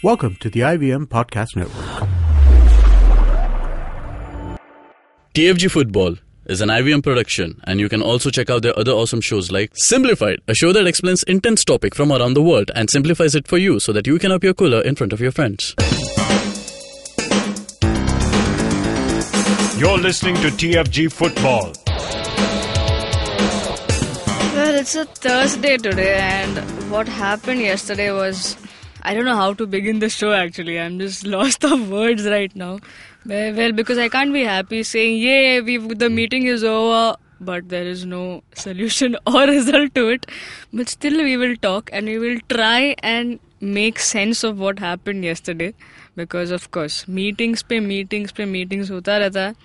Welcome to the IVM Podcast Network. TFG Football is an IVM production, and you can also check out their other awesome shows like Simplified, a show that explains intense topic from around the world and simplifies it for you so that you can appear cooler in front of your friends. You're listening to TFG Football. Well, it's a Thursday today, and what happened yesterday was. I don't know how to begin the show actually. I'm just lost of words right now. Well, because I can't be happy saying, "Yay, we the hmm. meeting is over," but there is no solution or result to it. But still, we will talk and we will try and make sense of what happened yesterday Because of course, meetings पे meetings पे meetings होता रहता है,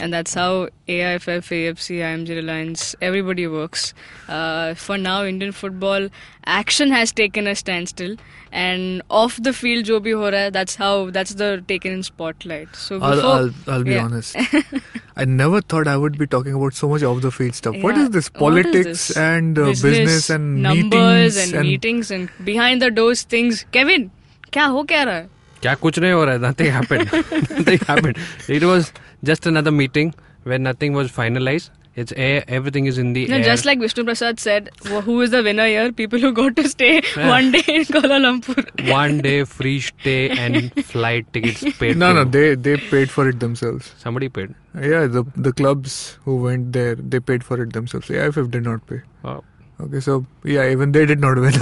and that's how AIFF, AFC, IMG Reliance, everybody works. Uh, for now, Indian football action has taken a standstill, and off the field जो भी हो रहा है, that's how that's the taken in spotlight. So I'll, before, I'll, I'll be yeah. honest. I never thought I would be talking about so much off the field stuff. What Yeah, is this? what is Politics this? and uh, business, and numbers meetings and, meetings and behind the doors things. Kevin, क्या हो क्या रहा है? क्या कुछ नहीं हो रहा है nothing happened nothing happened it was just another meeting where nothing was finalized it's air everything is in the No, air just like Vishnu Prasad said, wh- who is the winner here? People who got to stay one day in Kuala Lumpur. one day free stay and flight tickets paid No, to- no, they they paid for it themselves. somebody paid Yeah, the the clubs who went there, they paid for it themselves. AIFF did not pay. oh, Okay, so yeah, even they did not win.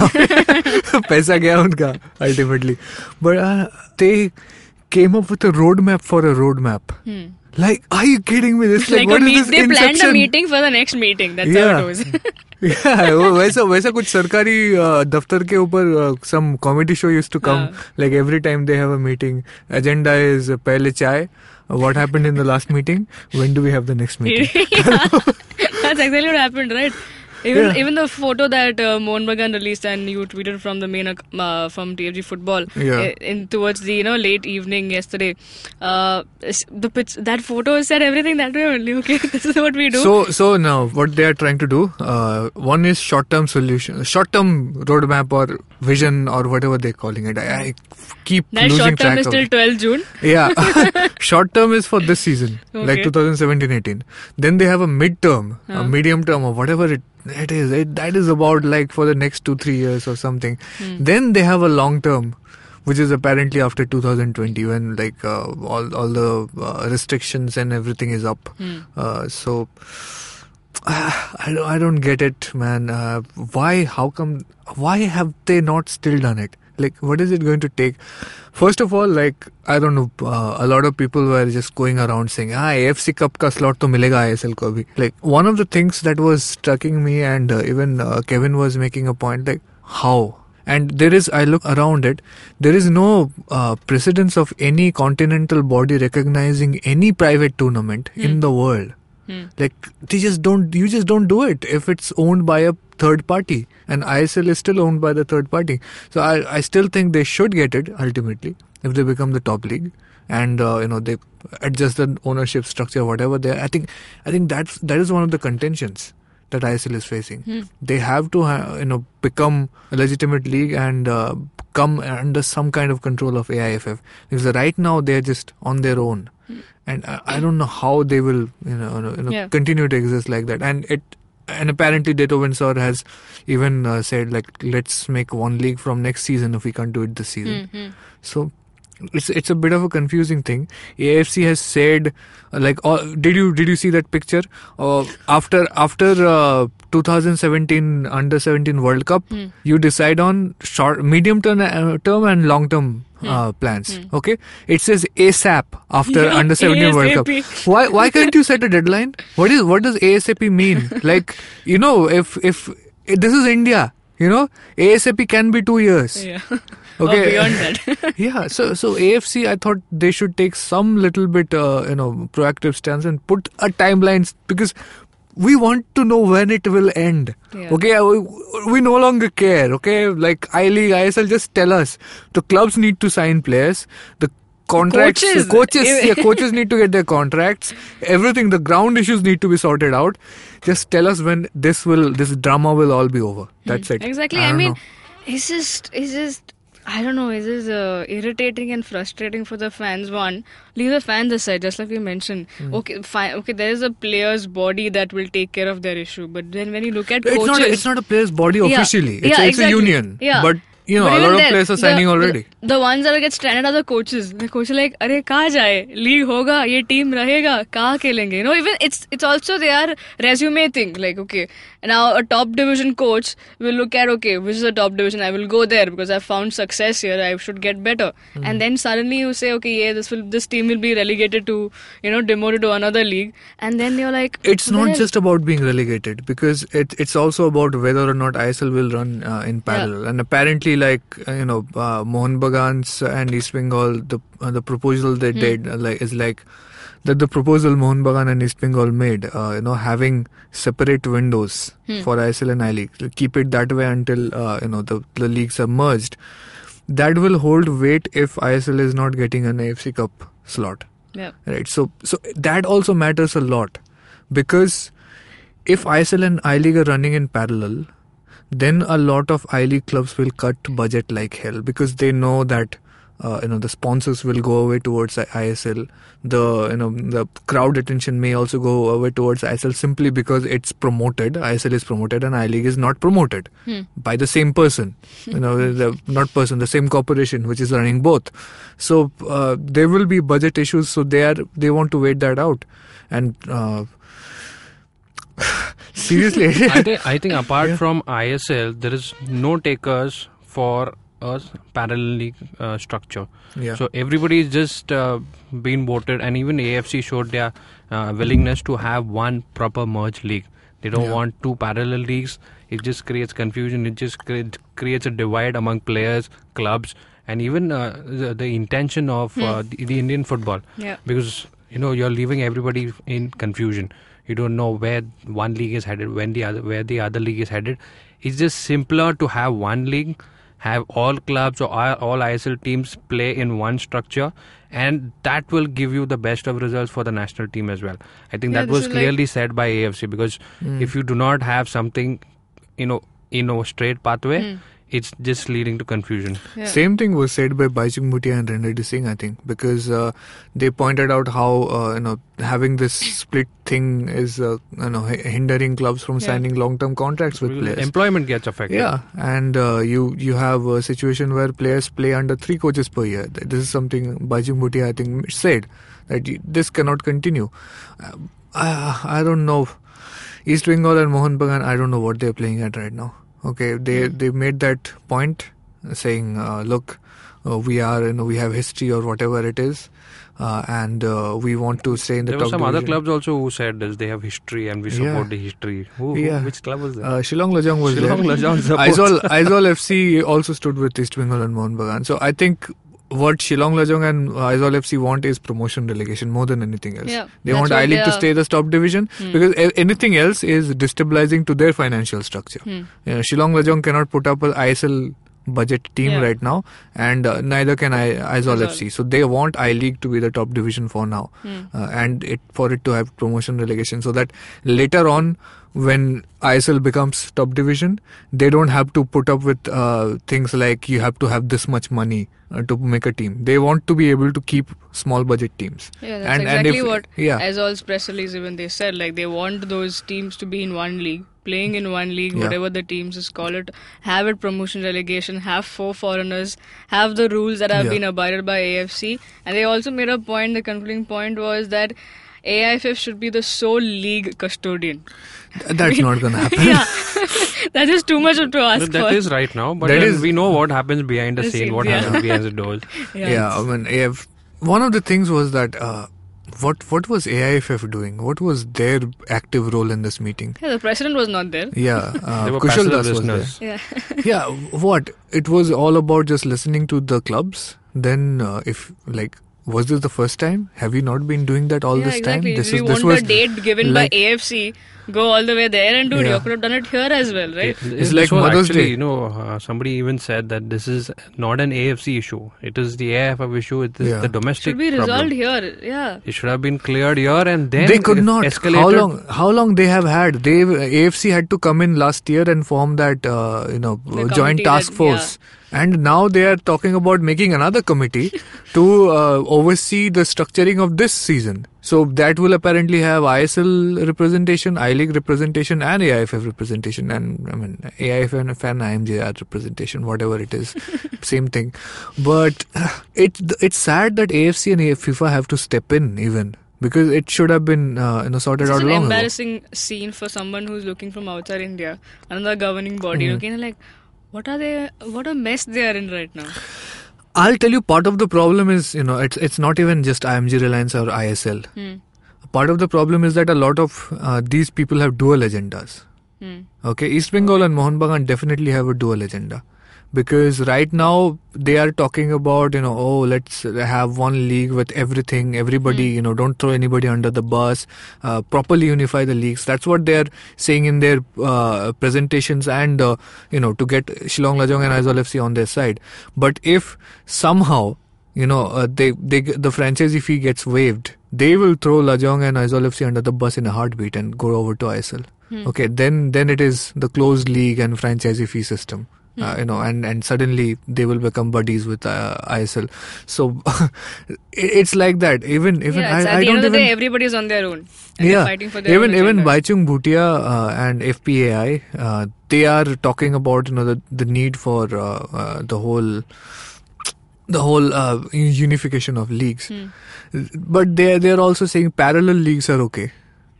पैसा गया उनका ultimately, but uh, they came up with a roadmap for a roadmap. Like, are you kidding me? This like, Hmm. like what a is meet, this they planned a inception? meeting for the next meeting. That's Yeah. how it was. yeah, वो वैसा वैसा कुछ सरकारी uh, दफ्तर के ऊपर uh, some comedy show used to come हाँ. like every time they have a meeting agenda is uh, पहले चाय uh, what happened in the last meeting when do we have the next meeting Yeah. That's exactly what happened, right? Even Yeah. even the photo that uh, Mohan Bagan released and you tweeted from the main uh, from TFG Football Yeah. uh, in towards the you know late evening yesterday. Uh, the pitch, that photo said everything that way only. Okay, this is what we do. so so now what they are trying to do uh, one is short term solution short term roadmap or vision or whatever they're calling it I, I keep that losing short term is till 12 June. Yeah, short term is for this season, like 2017-18. Then they have a mid-term, a medium term, or whatever it it is. It, that is about like for the next two three years or something. Hmm. Then they have a long term, which is apparently after 2020 when like uh, all all the uh, restrictions and everything is up. Hmm. Uh, so. I don't, I don't get it, man. Uh, why? How come? Why have they not still done it? Like, what is it going to take? First of all, like, I don't know. Uh, a lot of people were just going around saying, "Ah, AFC Cup ka slot to milega ISL ko bhi." Like, one of the things that was striking me, and uh, even uh, Kevin was making a point, like, how? And there is, I look around it, there is no uh, precedence of any continental body recognizing any private tournament in the world. Hmm. Like they just don't. You just don't do it if it's owned by a third party, and ISL is still owned by the third party. So I, I still think they should get it ultimately if they become the top league, and uh, you know they adjust the ownership structure, whatever they. I think I think that's that is one of the contentions that ISL is facing. They have to ha- you know become a legitimate league and uh, come under some kind of control of AIFF because right now they're just on their own, and I, I don't know how they will you know, you know Yeah. continue to exist like that. And it and apparently Dato Windsor has even uh, said like let's make one league from next season if we can't do it this season. Hmm, So it's it's a bit of a confusing thing. AFC has said uh, like uh, did you did you see that picture uh, after after uh, 2017 under 17 World Cup you decide on short medium term uh, term and long term uh, plans okay? It says ASAP after Yeah, under 17 World Cup. Why why can't you set a deadline? What is what does ASAP mean? Like you know if if this is India you know? ASAP can be 2 years. Yeah. Okay. Or beyond that. yeah so so afc i thought they should take some little bit uh, you know proactive stance and put a timeline because we want to know when it will end Yeah. okay uh, we, we no longer care okay like i league isl just tell us the clubs need to sign players the contracts Coaches. coaches yeah, coaches need to get their contracts everything the ground issues need to be sorted out just tell us when this will this drama will all be over that's it Exactly. I I, mean, know. it's just, it's just. I don't know. It is uh, irritating and frustrating for the fans. One, leave the fans aside, just like we mentioned. Hmm. Okay, fine. Okay, there is a player's body that will take care of their issue. But then when you look at It's coaches, not. A, it's not a player's body Yeah. officially. It's, Yeah, it's a union. Yeah. But you know, But a lot of then, players are signing the- already. The, ones that get stranded are the coaches. The coach are like, अरे कहाँ जाए? League होगा, ये team रहेगा, कहाँ खेलेंगे? You know, even it's it's also their resume thing. Like, okay, now a top division coach will look at, okay, which is a top division? I will go there because I found success here. I should get better. Hmm. And then suddenly you say, okay, yeah, this will this team will be relegated to, you know, demoted to another league. And then you're like, It's not well, just about being relegated because it, it's also about whether or not ISL will run uh, in parallel. And apparently, like uh, you know, uh, Mohun Bagan's and East Bengal, the uh, the proposal they did uh, like is like that the proposal Mohun Bagan and East Bengal made, uh, you know, having separate windows for ISL and I League, keep it that way until uh, you know the the leagues are merged. That will hold weight if ISL is not getting an AFC Cup slot. Yeah, right. So so that also matters a lot because if ISL and I League are running in parallel then a lot of I League clubs will cut budget like hell because they know that uh, you know the sponsors will go away towards ISL the you know the crowd attention may also go away towards ISL simply because it's promoted. ISL is promoted and I League is not promoted by the same person. You know the not person the same corporation which is running both. So uh, there will be budget issues so they are they want to wait that out. And uh, seriously I think I think apart from ISL, there is no takers for a parallel league uh, structure. yeah So everybody is just uh, being voted, and even AFC showed their uh, willingness to have one proper merge league. They don't Yeah. want two parallel leagues. It just creates confusion. It just cre- creates a divide among players, clubs, and even uh, the, the intention of uh, the, the Indian football. yeah. Because you know you're leaving everybody in confusion. You don't know where one league is headed, when the other, where the other league is headed. It's just simpler to have one league, have all clubs or all ISL teams play in one structure, and that will give you the best of results for the national team as well. I think Yeah, that was is like- clearly said by AFC because hmm. if you do not have something, you know, in a straight pathway, hmm. It's just leading to confusion. Yeah. Same thing was said by Baichung Bhutia and Renedy Singh, I think, because uh, they pointed out how uh, you know having this split thing is uh, you know hindering clubs from Yeah. signing long-term contracts with players. Employment gets affected. Yeah, and uh, you you have a situation where players play under three coaches per year. This is something Baichung Bhutia I think said that this cannot continue. Uh, I, I don't know. East Bengal and Mohan Bagan, I don't know what they're playing at right now. Okay, they they made that point saying, uh, look, uh, we are you know we have history or whatever it is, uh, and uh, we want to stay in the There were some other clubs also who said this. They have history and we Yeah. support the history. Who, who- Yeah. which club was that? Uh, Shillong Lajong was Shillong there. Lajong. Aizawl, Aizawl FC also stood with East Bengal and Mohun Bagan. So I think what Shillong Lajong and Aizawl FC want is promotion relegation more than anything else. Yeah, they want I League to stay the top division because a- anything else is destabilizing to their financial structure. Hmm. Yeah, Shillong Lajong cannot put up an ISL budget team Yeah. right now, and uh, neither can I, Aizawl. FC. So they want I League to be the top division for now, Hmm. uh, and it for it to have promotion relegation, so that later on, when ISL becomes top division, they don't have to put up with uh, things like you have to have this much money uh, to make a team. They want to be able to keep small budget teams. Yeah, that's And- and exactly if- what yeah. Aizawl's press release even they said like they want those teams to be in one league, playing in one league, Yeah. whatever the teams is call it, have it promotion relegation, have four foreigners, have the rules that have Yeah. been abided by AFC, and they also made a point. The concluding point was that. AIFF should be the sole league custodian. Th- That's not going to happen. yeah, that is too much to ask That for. is right now, but That is- we know what happens behind the The scene, scenes, what yeah. happens behind the doors. Yeah, I mean, AF, one of the things was that uh, what what was AIFF doing? What was their active role in this meeting? Yeah, the president was not there. Yeah, uh, They were Kushal Das was there. Yeah, Yeah, what? It was all about just listening to the clubs. Then, uh, if like, was this the first time? Have you not been doing that all yeah, this exactly. time? This if you is this want was a date given like- by AFC, go all the way there and do it. Yeah. You could have done it here as well, right? It- It's this like Mother's actually, Day. you know, uh, somebody even said that this is not an AFC issue. It is the AFF issue. It is Yeah. the domestic Should be problem. resolved here. Yeah. It should have been cleared here and then they could not. escalated. How long? How long they have had? They AFC had to come in last year and form that uh, you know The joint committee task that- force and now they are talking about making another committee to uh, oversee the structuring of this season. So that will apparently have ISL representation, I League representation, and AIFF representation, and I mean AIFF and IMJR representation, whatever it is, same thing. But it it's sad that AFC and FIFA have to step in even because it should have been uh, you know sorted It's out an long ago. embarrassing scene for someone who's looking from outside India, another governing body, Mm-hmm. looking like, what are they? What a mess they are in right now. I'll tell you, part of the problem is, you know, it's it's not even just IMG Reliance or ISL. Hmm. Part of the problem is that a lot of uh, these people have dual agendas. Hmm. Okay, East Bengal and Mohun Bagan definitely have a dual agenda. Because right now they are talking about, you know, oh, let's have one league with everything, everybody, you know, don't throw anybody under the bus, uh, properly unify the leagues. That's what they're saying in their uh, presentations and, uh, you know, to get Shillong Lajong and Aizawl FC on their side. But if somehow, you know, uh, they, they, the franchisee fee gets waived, they will throw Lajong and Aizawl FC under the bus in a heartbeat and go over to ISL. Okay, then then it is the closed league and franchisee fee system. Uh, you know, and, and suddenly they will become buddies with uh, ISL. So it's like that. Even even yeah, I, at I the don't end of the even day, everybody's on their own. And yeah fighting for their even own even. Baichung Bhutia uh, and FPAI uh, they are talking about you know the the need for uh, uh, the whole the whole uh, unification of leagues Hmm. but they they are also saying parallel leagues are okay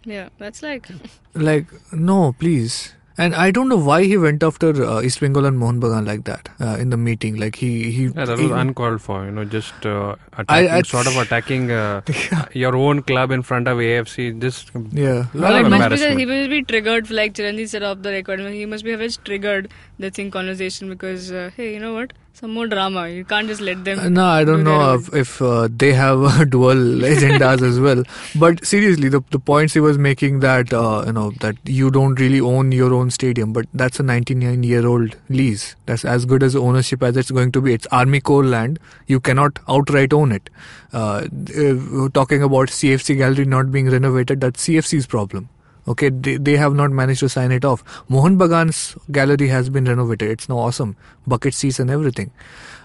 Yeah, that's like like no please and I don't know why he went after uh, East Bengal and Mohun Bagan like that uh, in the meeting like he he, Yeah, that he was uncalled for. You know, just uh, attacking, I- sort of attacking uh, your own club in front of AFC. This yeah lot Well, of it must be that he must be triggered, like Chiranjeev said off the record. He must be have triggered the thing conversation because uh, hey, you know what? Some more drama. You can't just let them. No, I don't do know if, if uh, they have uh, dual agendas as well. But seriously, the the points he was making that uh, you know that you don't really own your own stadium, but that's a 99 year old lease. That's as good as ownership as it's going to be. It's Army Corps land. You cannot outright own it. Uh, uh, talking about CFC gallery not being renovated, that's CFC's problem. Okay, they, they have not managed to sign it off. Mohan Bagan's gallery has been renovated. It's now awesome. Bucket seats and everything.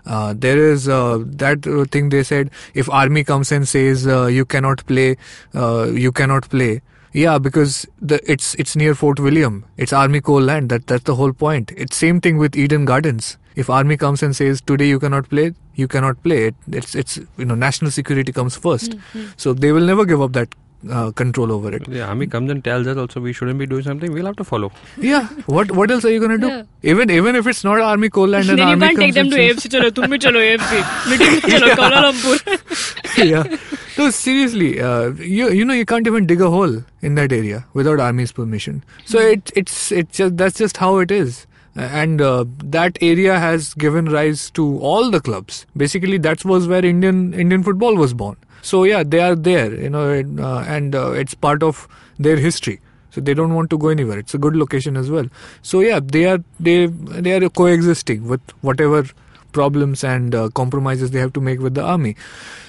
Uh, there is uh, that uh, thing they said if army comes and says uh, you cannot play, uh, you cannot play. Yeah, because the it's it's near Fort William. It's Army Corps land. That that's the whole point. It's same thing with Eden Gardens. If army comes and says today you cannot play, you cannot play. It, it's it's you know national security comes 1st So they will never give up that uh, control over it. the army comes and tells us also we shouldn't be doing something. We'll have to follow. Yeah. What what else are you gonna do? Yeah. Even even if it's not army coal and then you army can't take them to AFC. Chalo, tum bhi chalo AFC. Meeting chalo Kuala Lumpur. yeah. No, seriously, uh, you you know you can't even dig a hole in that area without army's permission. So it it's it's just that's just how it is. And uh, that area has given rise to all the clubs. Basically, that was where Indian Indian football was born. So yeah, they are there, you know, and, uh, and uh, it's part of their history. So they don't want to go anywhere. It's a good location as well. So yeah, they are they they are coexisting with whatever problems and uh, compromises they have to make with the army.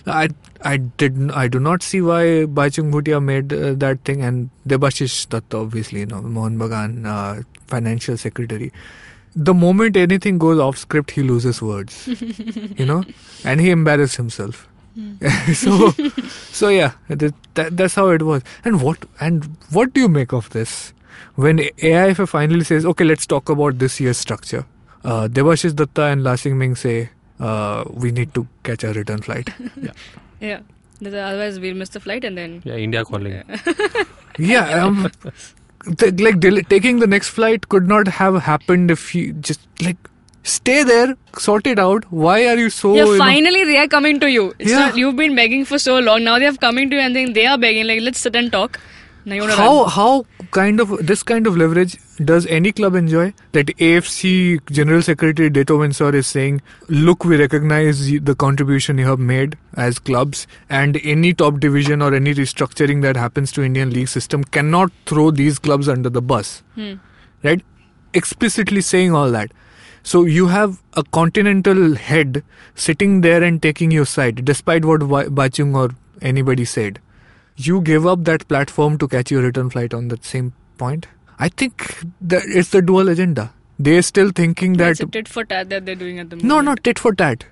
I I did I do not see why Baichung Bhutia made uh, that thing and Debashish Datta obviously you know Mohan Bagan uh, financial secretary. The moment anything goes off script, he loses words, you know, and he embarrassed himself. so so yeah, that, that, that's how it was. And what and what do you make of this? When AIFA finally says, okay, let's talk about this year's structure. Uh, Debashish Datta and Larsing Ming say, uh, we need to catch a return flight. yeah. Otherwise, we'll miss the flight and then. Yeah, India calling. yeah, um, th- like del- taking the next flight could not have happened if you just like stay there, sort it out. Why are you so? Yeah, you know- finally they are coming to you. It's Yeah. not you've been begging for so long. Now they have coming to you and then they are begging like let's sit and talk. Now you to how how kind of this kind of leverage does any club enjoy that afc general secretary Dato Windsor is saying look we recognize the contribution you have made as clubs and any top division or any restructuring that happens to indian league system cannot throw these clubs under the bus hmm. right explicitly saying all that so you have a continental head sitting there and taking your side despite what Ba- Baichung or anybody said you gave up that platform to catch your return flight on that same point i think that it's the dual agenda they're still thinking that It's a tit for tat that they're doing at the moment. no, not tit for tat.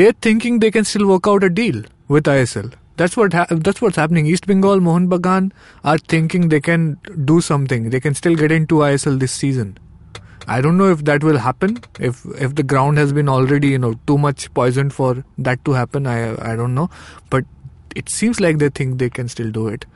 They're thinking they can still work out a deal with ISL. That's what ha- that's what's happening. East Bengal, Mohan Bagan are thinking they can do something. They can still get into ISL this season. I don't know if that will happen. If if the ground has been already you know too much poisoned for that to happen, I I don't know. But it seems like they think they can still do it.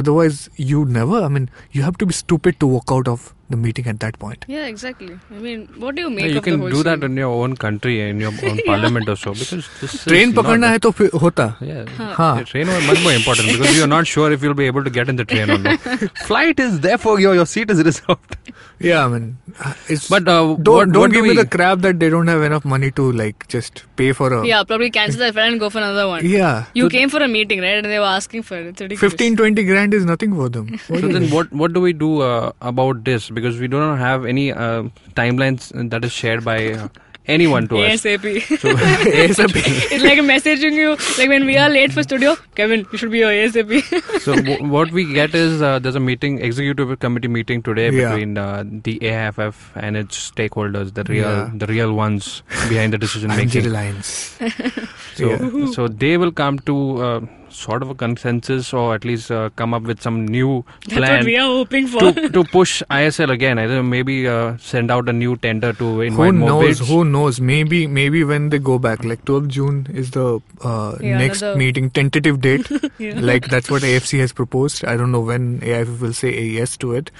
Otherwise, you never. I mean, you have to be stupid to walk out of the meeting at that point. Yeah, exactly. I mean, what do you make? Yeah, you can do scene? that in your own country in your own parliament or so because this train pakadna hai to hota. Yeah, huh. Train is much more important because you are not sure if you'll be able to get in the train or not. Flight is therefore your your seat is reserved. Yeah, I mean, uh, it's but uh, don't what, don't what give do me the crap that they don't have enough money to like just pay for a yeah probably cancel that flight and go for another one. Yeah, you so came for a meeting right and they were asking for it. 15, 20 grand is nothing for them. What so then what what do we do uh, about this? Because we do not have any uh, timelines that is shared by uh, anyone to us. ASAP. So, ASAP. it's like a messaging you, like when we are late for studio, Kevin, you should be here ASAP. so w- what we get is uh, there's a meeting, executive committee meeting today Yeah. between uh, the AFF and its stakeholders, the real Yeah. the real ones behind the decision IMG making. Reliance. So, Yeah. so they will come to uh, sort of a consensus, or at least uh, come up with some new That's what plan we are hoping for. to, to push ISL again. I don't know, maybe uh, send out a new tender to invite Who more knows? bids. Who knows? Maybe maybe when they go back, like 12 June is the uh, Yeah, next another- meeting tentative date. Yeah. Like that's what AFC has proposed. I don't know when AIF will say a yes to it,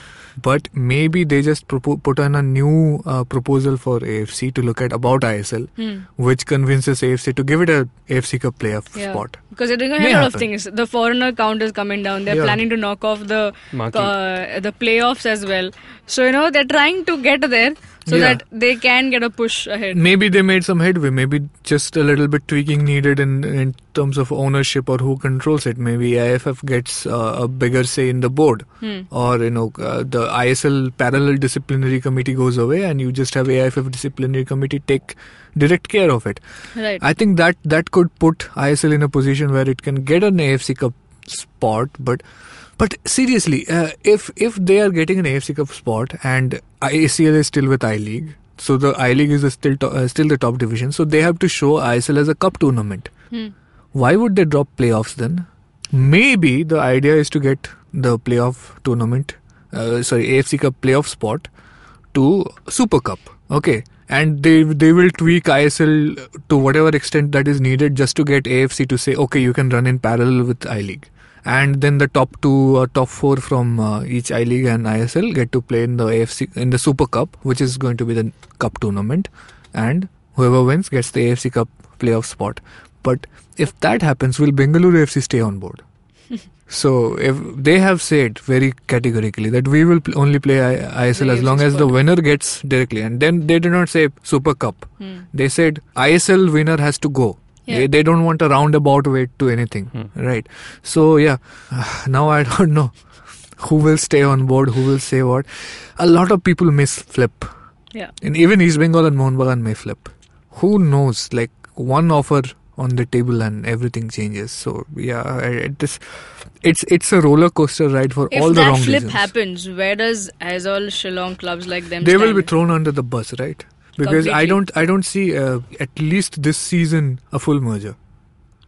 but maybe they just propo- put on a new uh, proposal for AFC to look at about ISL, Hmm. which convinces AFC to give it a AFC Cup playoff Yeah. spot. Because they're doing a May lot of things. The foreigner count is coming down. They're Yeah. planning to knock off the uh, the playoffs as well. So you know they're trying to get there so Yeah. that they can get a push ahead. Maybe they made some headway. Maybe just a little bit tweaking needed in in terms of ownership or who controls it. Maybe IFF gets uh, a bigger say in the board, Hmm. or you know uh, the ISL parallel disciplinary committee goes away, and you just have AIFF disciplinary committee take direct care of it. Right. I think that that could put ISL in a position where it can get an AFC Cup spot, but. But seriously, uh, if if they are getting an AFC Cup spot and ACL is still with I League, so the I League is still to, uh, still the top division, so they have to show ISL as a cup tournament. Hmm. Why would they drop playoffs then? Maybe the idea is to get the playoff tournament, uh, sorry, AFC Cup playoff spot to Super Cup. Okay, and they they will tweak ISL to whatever extent that is needed just to get AFC to say, okay, you can run in parallel with I League. And then the top two or top four from uh, each I League and ISL get to play in the AFC in the Super Cup, which is going to be the cup tournament, and whoever wins gets the AFC Cup playoff spot. But if that happens, will Bengaluru FC stay on board? So if they have said very categorically that we will pl- only play I- ISL The as long AFC as the winner gets directly, and then they did not say Super Cup. Hmm. They said ISL winner has to go. Yeah. They, they don't want a roundabout way to anything, hmm. right? So yeah, now I don't know who will stay on board, who will say what. A lot of people may flip, Yeah. and even East Bengal and Mohun Bagan may flip. Who knows? Like one offer on the table and everything changes. So yeah, it is. It's it's a roller coaster ride for If all the wrong reasons. If that flip happens, where does Aizawl, Shillong clubs like them they will be thrown under the bus, right? Because I Completely. don't I don't see uh, at least this season a full merger.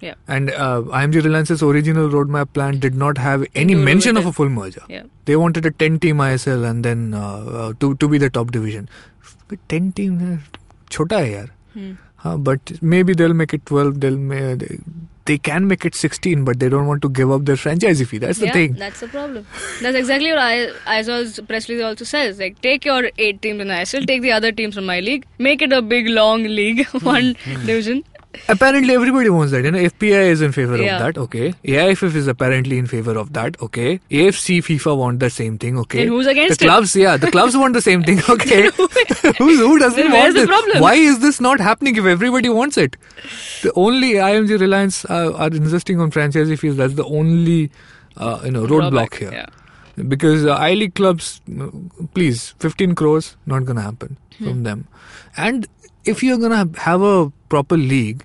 Yeah. And uh, IMG Reliance's original roadmap plan did not have any do mention with of it. a full merger. Yeah. They wanted a 10 team ISL and then uh, uh, to to be the top division. But 10 team uh, छोटा है यार. Hmm. Uh, but maybe they'll make it 12 they'll ma- they, they can make it 16 but they don't want to give up their franchisee fee that's the yeah, thing that's the problem. That's exactly what I, Aizawl's press release also says. Like, take your eight teams in ISL, take the other teams from I League, make it a big, long league, one division. Apparently everybody wants that you know fpi is in favor Yeah. of that okay aiff is apparently in favor of that okay afc fifa want the same thing okay Then who's against the it? clubs yeah the clubs want the same thing okay Who's, who doesn't Then want this problem? why is this not happening if everybody wants it the only img reliance uh, are insisting on franchisee fees that's the only uh, you know roadblock here Yeah. because uh, I League clubs, uh, please, 15 crores, not gonna happen Hmm. from them. And if you're gonna have a proper league,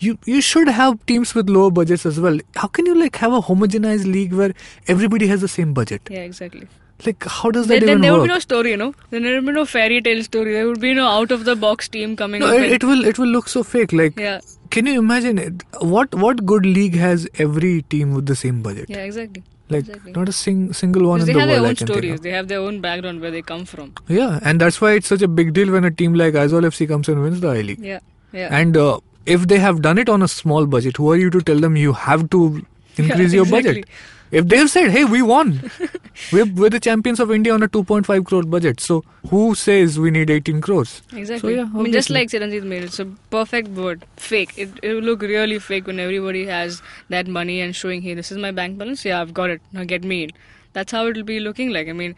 you you should have teams with lower budgets as well. How can you like have a homogenized league where everybody has the same budget? Yeah, exactly. Like, how does Then, that then even there work? would be no story, you know. Then there would be no fairy tale story. There would be no out of the box team coming no, it, it will it will look so fake. Like, yeah, can you imagine it? What what good league has every team with the same budget? yeah, exactly. Like, exactly. not a sing, single one Because in they the have their world I own stories. of. They have their own background where they come from. Yeah, and that's why it's such a big deal when a team like Aizawl FC comes and wins the I League. Yeah, yeah. And uh, if they have done it on a small budget, who are you to tell them you have to increase Yeah, your exactly. budget? If they've said, hey, we won, we're, we're the champions of India on a 2.5 crore budget. So who says we need 18 crores? Exactly. yeah, I mean, just like Chiranjeev made, it's a perfect word. Fake. It it will look really fake when everybody has that money and showing, hey, this is my bank balance. Yeah, I've got it. Now get me in. That's how it'll be looking like. I mean,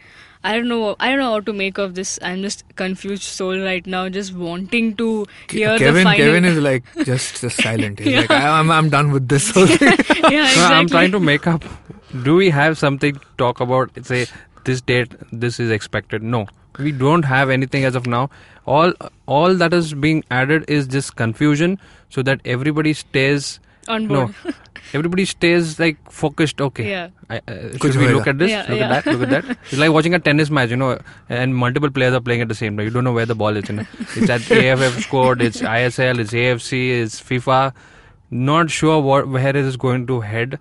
I don't know. I don't know how to make of this. I'm just confused soul right now, just wanting to hear the Kevin, final. Kevin is like just, just silent. He's Yeah. like, I, I'm, I'm done with this whole thing. yeah, No, exactly. I'm trying to make up. Do we have something to talk about? Say this date, this is expected. No, we don't have anything as of now. All all that is being added is just confusion, so that everybody stays. on No, board. Everybody stays like focused. Okay, Yeah. I, uh, should we look at this? Yeah, look yeah. at that. Look at that. It's like watching a tennis match, you know, and multiple players are playing at the same time. You don't know where the ball is. You know, it's at AFF scored. It's ISL. It's AFC. It's FIFA. Not sure what where it is going to head.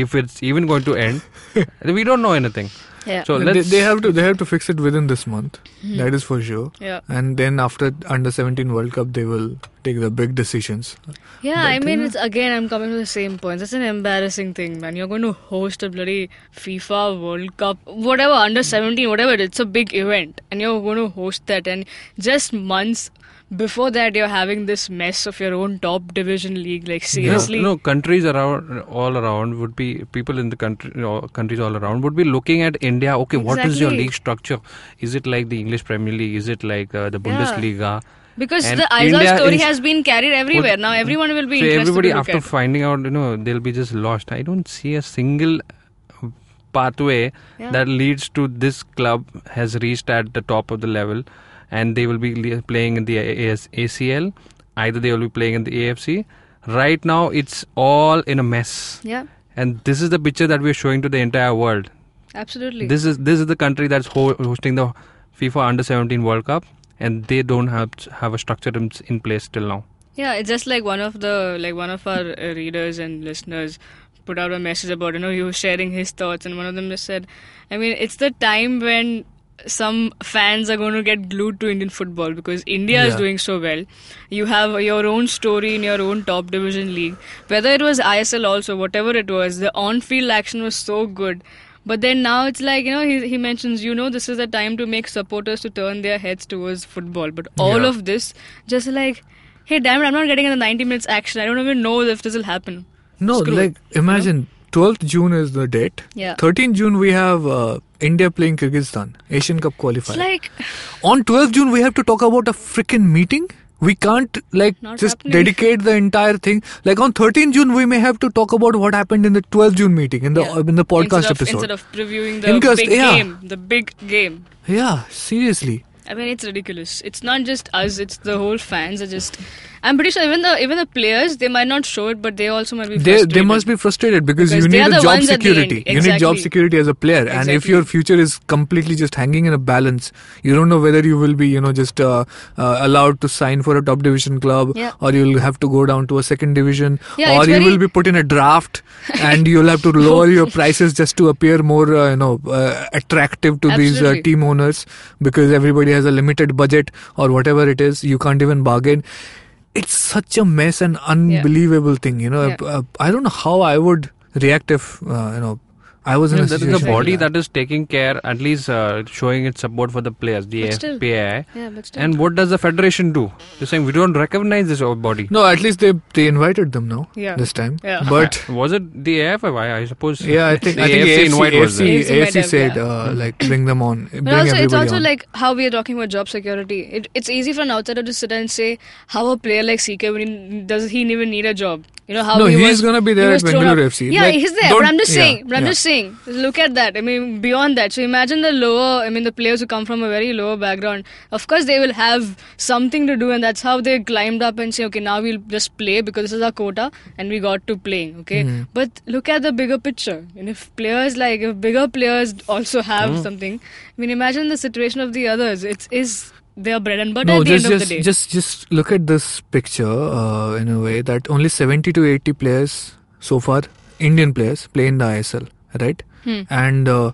If it's even going to end, we don't know anything. Yeah. So they, let's. they have to they have to fix it within this month. That is for sure. yeah. And then after under 17 World Cup, they will take the big decisions. Yeah, I mean, uh, it's again, I'm coming to the same point. It's an embarrassing thing, man. You're going to host a bloody FIFA World Cup, whatever, under 17, whatever it is. It's a big event, and you're going to host that. And just months before that, you're having this mess of your own top division league. Like, seriously? No, no, countries around, all around would be people in the country, you know, countries all around would be looking at India. Okay, what is your league structure? Is it like the English Premier League? Is it like uh, the Yeah. Bundesliga? Because And the Aizawl story is- has been carried everywhere. Now everyone will be so interested everybody after at. finding out, you know, they'll be just lost. I don't see a single pathway Yeah. that leads to this club has reached at the top of the level, and they will be playing in the ACL. Either they will be playing in the AFC. Right now, it's all in a mess, Yeah, and this is the picture that we're showing to the entire world. absolutely. This is this is the country that's ho- hosting the FIFA Under 17 World Cup, and they don't have have a structure in, in place till now. Yeah, it's just like one of the like one of our uh, readers and listeners put out a message about you know he was sharing his thoughts and one of them just said, I mean it's the time when some fans are going to get glued to Indian football because India is doing so well. You have your own story in your own top division league. Whether it was ISL also, whatever it was, the on-field action was so good. But then now it's like, you know, he, he mentions, you know, this is the time to make supporters to turn their heads towards football. But all Yeah. of this, just like, hey, damn it, I'm not getting in the 90 minutes action. I don't even know if this will happen. No, Screw like it, imagine 12th June is the date. Yeah. 13th June we have uh, India playing Kyrgyzstan Asian Cup qualifier. It's like, On 12th June we have to talk about a freaking meeting. We can't like Not just happening. dedicate the entire thing. Like on 13th June we may have to talk about what happened in the 12th June meeting in the yeah. in the podcast instead of, episode. Instead of previewing the Incast- big yeah. game, the big game. yeah, seriously. I mean, it's ridiculous. It's not just us; it's the whole fans are just. I'm pretty sure even the even the players they might not show it, but they also might be. They frustrated. they must be frustrated because, Because you need a job ones at the security. end. You need job security as a player, and if your future is completely just hanging in a balance, you don't know whether you will be you know just uh, uh, allowed to sign for a top division club, Yeah. or you'll have to go down to a second division, Yeah, or you very- will be put in a draft, and you'll have to lower your prices just to appear more uh, you know uh, attractive to these uh, team owners because everybody has a limited budget or whatever it is. You can't even bargain. It's such a mess and unbelievable thing, you know. Yeah. Uh, I don't know how I would react if uh, you know I was in Yeah, a that is situation. the body like that is taking care, at least uh, showing its support for the players, the But still. FPI. Yeah, but still. And what does the federation do? They're saying we don't recognize this body. No, at least they they invited them now Yeah. this time. Yeah. But Was it the AFF? I, I suppose. yeah, I think the I think AFC AFC, invite was AFC, there. AFC AFC have, said yeah. uh, like bring them on, bring But also, it's also on. like how we are talking about job security. It, it's easy for an outsider to sit and say how a player like CK does he even need a job? You know how No, he he's gonna be there at Bengaluru. FC. Yeah, Like, he's there. But I'm just yeah, saying. But I'm yeah. just saying. Look at that. I mean, beyond that. So imagine the lower. I mean, the players who come from a very lower background. Of course, they will have something to do, and that's how they climbed up and say, okay, now we'll just play because this is our quota, and we got to play. Okay. Hmm. But look at the bigger picture. And if players like if bigger players also have Hmm. something, I mean, imagine the situation of the others. It's is their bread and butter No, at the just end of just the day. just just look at this picture uh, in a way that only 70 to 80 players so far, Indian players, play in the ISL, right? Hmm. And uh,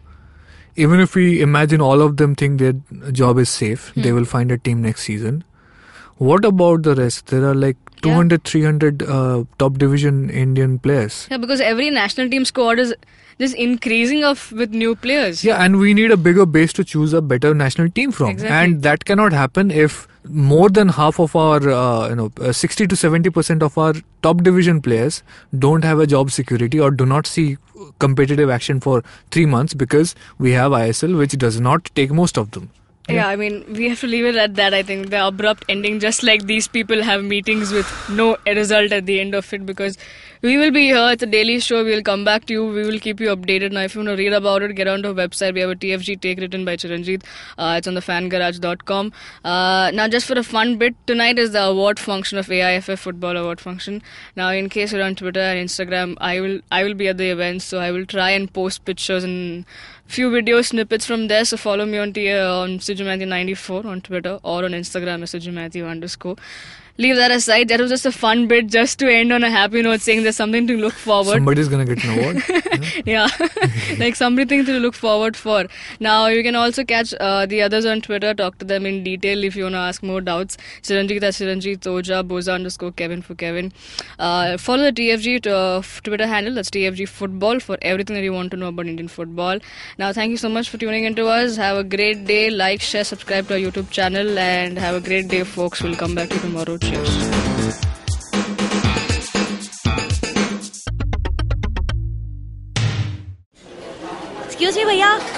even if we imagine all of them think their job is safe, Hmm. they will find a team next season. What about the rest? There are like Yeah. 200, 300 uh, top division Indian players. Yeah, because every national team squad is just increasing of with new players. Yeah, and we need a bigger base to choose a better national team from, Exactly. and that cannot happen if more than half of our, uh, you know, uh, 60 to 70 percent of our top division players don't have a job security or do not see competitive action for three months because we have ISL, which does not take most of them. Yeah, I mean, we have to leave it at that. I think the abrupt ending, just like these people have meetings with no result at the end of it, because we will be here. It's a daily show. We will come back to you. We will keep you updated. Now, if you want to read about it, get onto our website. We have a TFG take written by Chiranjit. Uh, it's on the fangarage.com. Uh, now, just for a fun bit, tonight is the award function of AIFF Football Award function. Now, in case you're on Twitter and Instagram, I will I will be at the event, so I will try and post pictures and few video snippets from there. So follow me on T- uh, on Sijumatthew94 on Twitter or on Instagram as Sijumatthew underscore. Leave that aside. That was just a fun bit just to end on a happy note saying there's something to look forward. To. Somebody's gonna get an award. yeah, like something to look forward for. Now you can also catch uh, the others on Twitter. Talk to them in detail if you want to ask more doubts. Chiranjit that's Chiranjit Toja Boza underscore Kevin for Kevin. Uh, follow the TFG to, uh, Twitter handle. That's TFG Football for everything that you want to know about Indian football. Now thank you so much for tuning in to us. Have a great day. Like, share, subscribe to our YouTube channel, and have a great day, folks. We'll come back to you tomorrow. Cheers. Excuse me, भैया